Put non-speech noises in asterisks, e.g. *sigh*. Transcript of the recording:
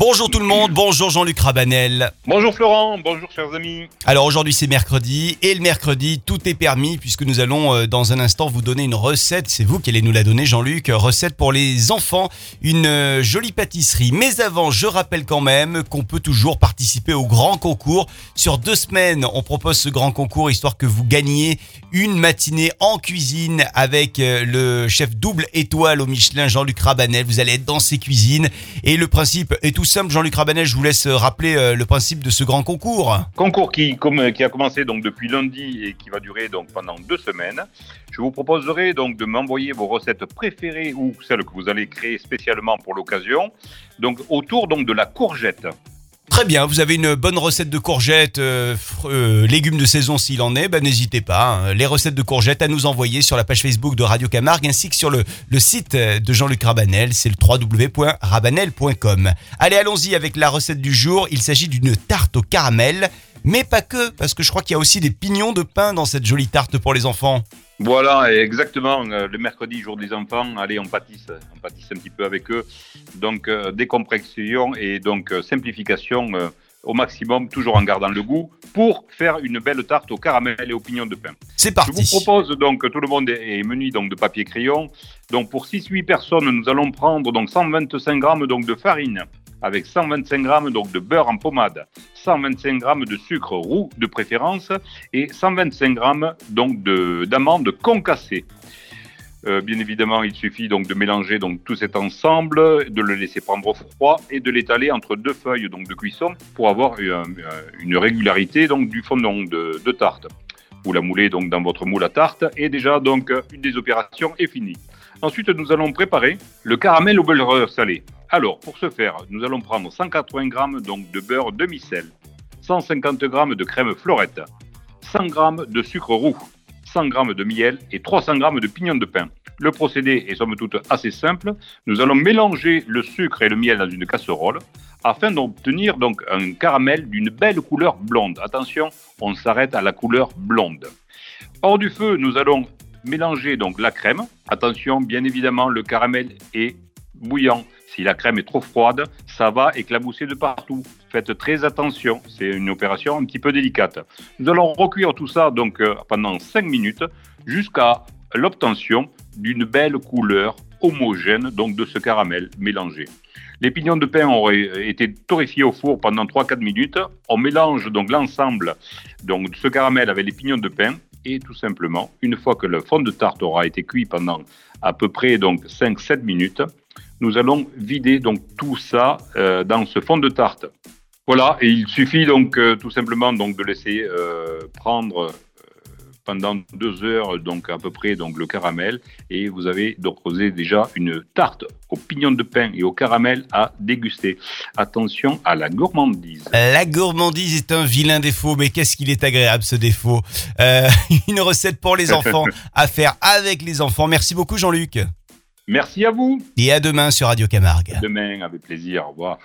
Bonjour tout le monde, bonjour Jean-Luc Rabanel. Bonjour Florent, bonjour chers amis. Alors aujourd'hui c'est mercredi et le mercredi tout est permis puisque nous allons euh, dans un instant vous donner une recette. C'est vous qui allez nous la donner Jean-Luc. Recette pour les enfants, une euh, jolie pâtisserie. Mais avant je rappelle quand même qu'on peut toujours participer au grand concours. Sur deux semaines on propose ce grand concours histoire que vous gagniez une matinée en cuisine avec euh, le chef double étoile au Michelin Jean-Luc Rabanel. Vous allez être dans ses cuisines et le principe est tout Jean-Luc Rabanel, je vous laisse euh, rappeler euh, le principe de ce grand concours. Concours qui, comme, qui a commencé donc depuis lundi et qui va durer donc pendant deux semaines. Je vous proposerai donc de m'envoyer vos recettes préférées ou celles que vous allez créer spécialement pour l'occasion. Donc autour donc de la courgette. Très bien, vous avez une bonne recette de courgettes, euh, euh, légumes de saison s'il en est, ben, n'hésitez pas. Hein. Les recettes de courgettes à nous envoyer sur la page Facebook de Radio Camargue ainsi que sur le, le site de Jean-Luc Rabanel, c'est le www.rabanel.com. Allez, allons-y avec la recette du jour. Il s'agit d'une tarte au caramel, mais pas que, parce que je crois qu'il y a aussi des pignons de pain dans cette jolie tarte pour les enfants. Voilà, exactement. Euh, le mercredi, jour des enfants, allez, on pâtisse, on pâtisse un petit peu avec eux. Donc, euh, décompression et donc euh, simplification au maximum, toujours en gardant le goût, pour faire une belle tarte au caramel et aux pignons de pain. C'est parti. Je vous propose donc, tout le monde est menu donc de papier crayon. Donc, pour 6-8 personnes, nous allons prendre donc 125 grammes donc de farine avec 125 grammes donc de beurre en pommade, 125 grammes de sucre roux de préférence et 125 grammes donc d'amandes concassées. Euh, bien évidemment, il suffit donc de mélanger donc tout cet ensemble, de le laisser prendre froid et de l'étaler entre deux feuilles donc de cuisson pour avoir une, une régularité donc du fondant de, de, tarte. Vous la moulez donc dans votre moule à tarte et déjà donc une des opérations est finie. Ensuite, nous allons préparer le caramel au beurre salé. Alors, pour ce faire, nous allons prendre 180 g donc de beurre demi-sel, 150 g de crème florette, 100 g de sucre roux, 100 g de miel et 300 g de pignon de pain. Le procédé est somme toute assez simple. Nous allons mélanger le sucre et le miel dans une casserole afin d'obtenir donc un caramel d'une belle couleur blonde. Attention, on s'arrête à la couleur blonde. Hors du feu, nous allons mélanger donc la crème. Attention, bien évidemment, le caramel est bouillant. Si la crème est trop froide, ça va éclabousser de partout. Faites très attention, c'est une opération un petit peu délicate. Nous allons recuire tout ça donc euh, pendant 5 minutes jusqu'à l'obtention d'une belle couleur homogène donc de ce caramel mélangé. Les pignons de pain auraient été torréfiés au four pendant 3-4 minutes. On mélange donc l'ensemble donc de ce caramel avec les pignons de pain et tout simplement, une fois que le fond de tarte aura été cuit pendant à peu près donc 5-7 minutes, nous allons vider donc tout ça euh, dans ce fond de tarte. Voilà, et il suffit donc euh, tout simplement donc de laisser euh, prendre pendant deux heures donc à peu près donc le caramel et vous avez donc posé déjà une tarte aux pignons de pain et au caramel à déguster. Attention à la gourmandise. La gourmandise est un vilain défaut, mais qu'est-ce qu'il est agréable ce défaut? *laughs* une recette pour les enfants *laughs* à faire avec les enfants. Merci beaucoup Jean-Luc. Merci à vous. Et à demain sur Radio Camargue. demain, avec plaisir. Au revoir.